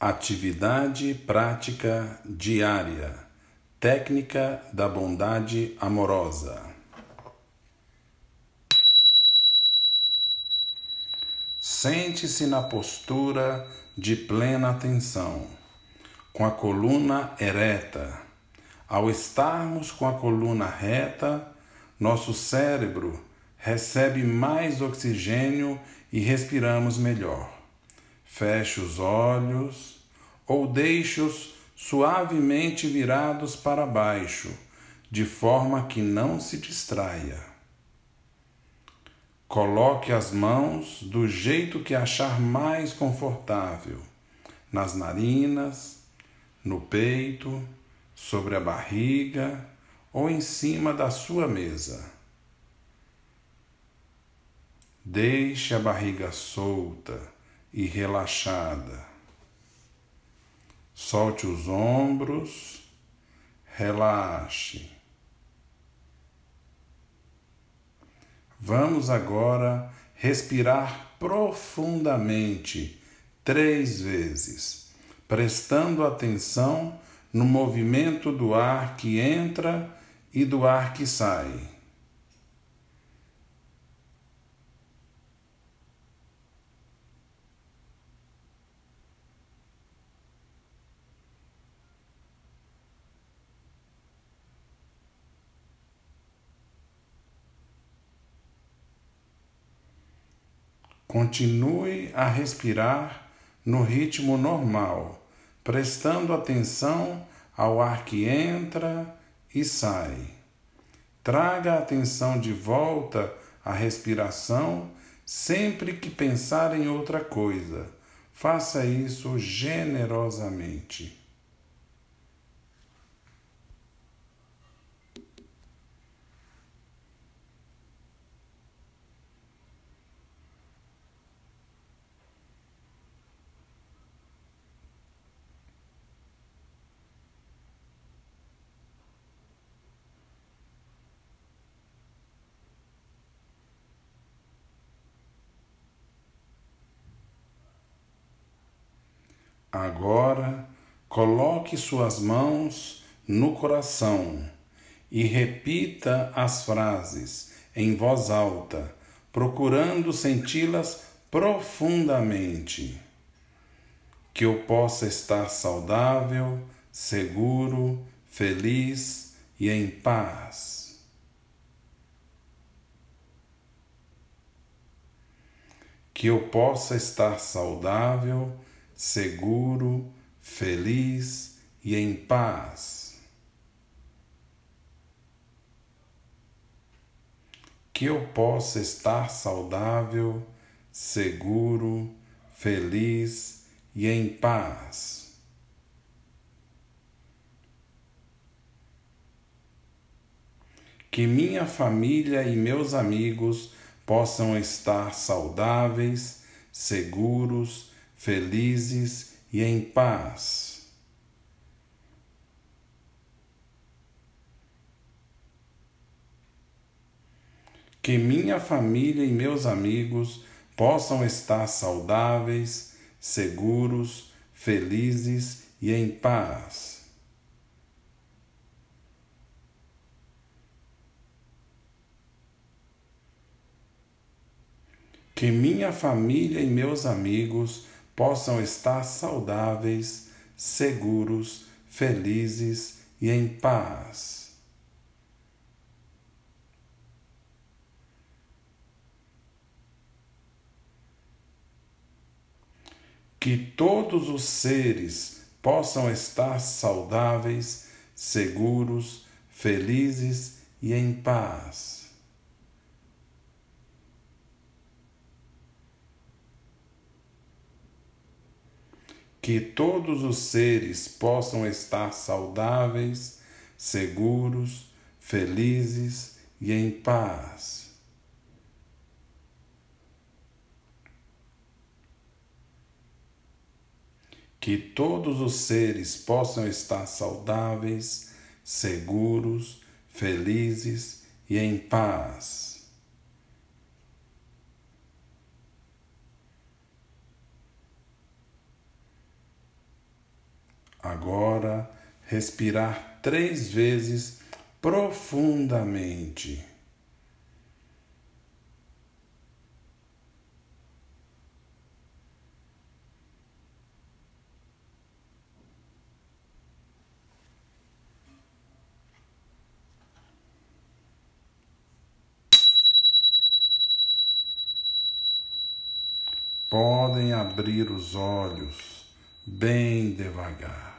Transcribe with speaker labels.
Speaker 1: Atividade prática diária. Técnica da bondade amorosa. Sente-se na postura de plena atenção, com a coluna ereta. Ao estarmos com a coluna reta, nosso cérebro recebe mais oxigênio e respiramos melhor. Feche os olhos ou deixe-os suavemente virados para baixo, de forma que não se distraia. Coloque as mãos do jeito que achar mais confortável, nas narinas, no peito, sobre a barriga ou em cima da sua mesa. Deixe a barriga solta e relaxada. Solte os ombros, relaxe. Vamos agora respirar profundamente três vezes, prestando atenção no movimento do ar que entra e do ar que sai. Continue a respirar no ritmo normal, prestando atenção ao ar que entra e sai. Traga a atenção de volta à respiração sempre que pensar em outra coisa. Faça isso generosamente. Agora, coloque suas mãos no coração e repita as frases em voz alta, procurando senti-las profundamente. Que eu possa estar saudável, seguro, feliz e em paz. Que eu possa estar saudável, seguro, feliz e em paz. Que eu possa estar saudável, seguro, feliz e em paz. Que minha família e meus amigos possam estar saudáveis, seguros, felizes e em paz. Que minha família e meus amigos possam estar saudáveis, seguros, felizes e em paz. Que minha família e meus amigos possam estar saudáveis, seguros, felizes e em paz. Que todos os seres possam estar saudáveis, seguros, felizes e em paz. Que todos os seres possam estar saudáveis, seguros, felizes e em paz. Que todos os seres possam estar saudáveis, seguros, felizes e em paz. Agora, respirar três vezes profundamente. podem abrir os olhos bem devagar.